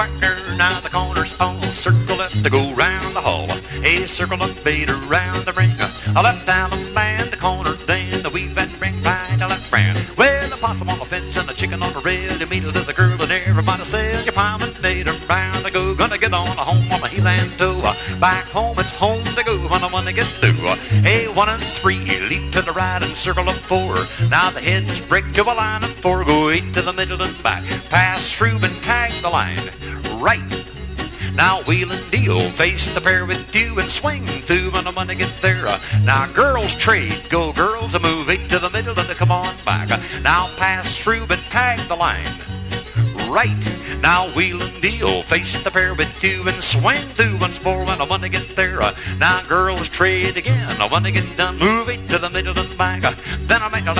partner. Now the corners all circle left to go round the hall. A circle up eight around the ring. A left down the man, the corner, then the weave and ring right a left grand. Well, the possum on the fence and the chicken on the rail. You meet the girl and everybody said your promenade around the go. Gonna get on a home on the heel and toe. Back home, it's home to go when I wanna get through. A one and three, leap to the right and circle up four. Now the heads break to a line of four. Go eight to the middle and back. Pass through and tag the line. Right. Now wheel and deal, face the pair with you and swing through when I wanna get there. Now girls trade, go girls, a move eight to the middle and come on back. Now pass through and tag the line right. Now wheel and deal, face the pair with two and swing through once more when I want to get there. Now girls trade again, I want to get done, move it to the middle and back. Then I make a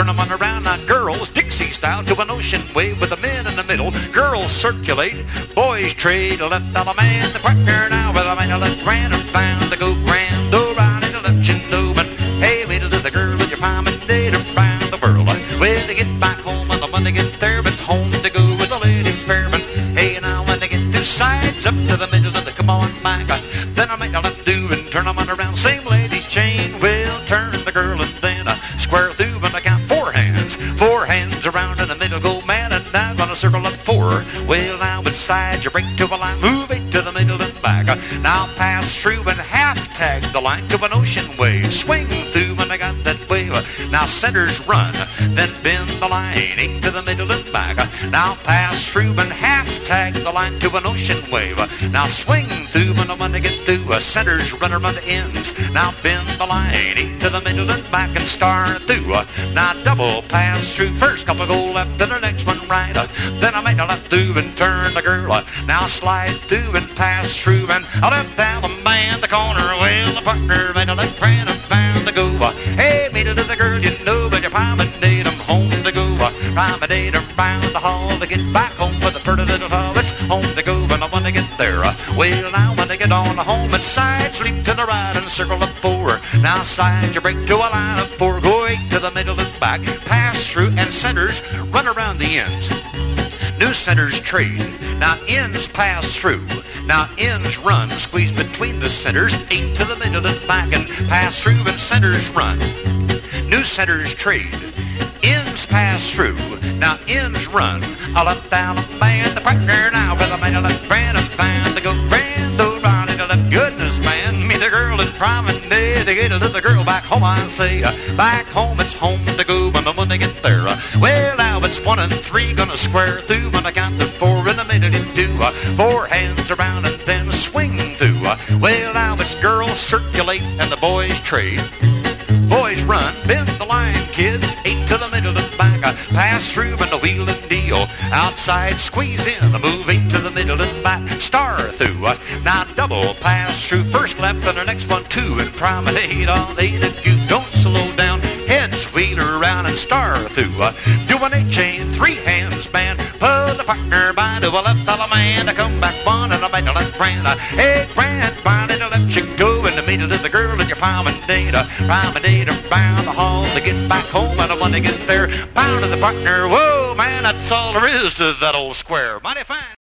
turn them on around. Now girls Dixie style to an ocean wave with the men in the middle. Girls circulate, boys trade left out a man. The partner now with a man a left grand and found to go grand. Oh, right in the left chin oh, open. Hey, middle to the girl with your palm and date around the world. Well, to get back home I want to get there, but it's home to go with the lady fairman. Hey, now when they get two sides up to the middle of the come on back, then I make a left do and turn them on around. Same lady's now gonna circle up four. Well, now it's sides you break to a line, move it to the middle and back. Now pass through and half tag the line to an ocean wave. Swing through and I got that wave. Now centers run, then bend the line, eight to the middle and back. Now pass through and half tag the line to an ocean wave. Now swing through and I want to get through. Centers run around the ends. Now bend the line, eight to the middle and back and start through. Now double pass through. First couple go left, then the next one right. Then I made a left through and turn the girl. Now I slide through and pass through and I left down the man the corner. Well, the partner made a left grand and found the go. Hey, meet it the girl you know, but you promenade them home to go. Promenade around the hall to get back home for the pretty little hobbits. Home to go when I want to get there. Well, now when I get on the home and side, sleep to the right and circle up four. Now side you break to a line of four, go eight to the middle and back. Pass through and centers run around the ends. New centers trade. Now ends pass through. Now ends run, squeeze between the centers, eight to the middle and back, and pass through and centers run. New centers trade. Pass through. Now ends run. I left down a man, the partner now with a man a friend and find the go grand though round into the goodness man. Me the girl in promenade to get to the girl back home I say. Back home it's home to go when I want get there. Well now it's one and three gonna square through when I count to four in a minute and two. Four hands around and then swing through. Well now it's girls circulate and the boys trade. Boys run, bend the line, kids, eight Pass through and the wheel and deal. Outside, squeeze in, the move eight to the middle and back. Star through. Uh, now double pass through. First left and the next one two. And promenade on eight if you don't slow down. Heads wheel around and star through. Uh, do an eight chain, three hands band. Pull the partner by to a left of a man. I come back one and I make a left uh, grand. Hey, grand, by to the left you go. And the middle of the girl and your promenade. Promenade around the hall to get back home. And I want to get there. Pound to the partner. Whoa, man, that's all there is to that old square. Mighty fine.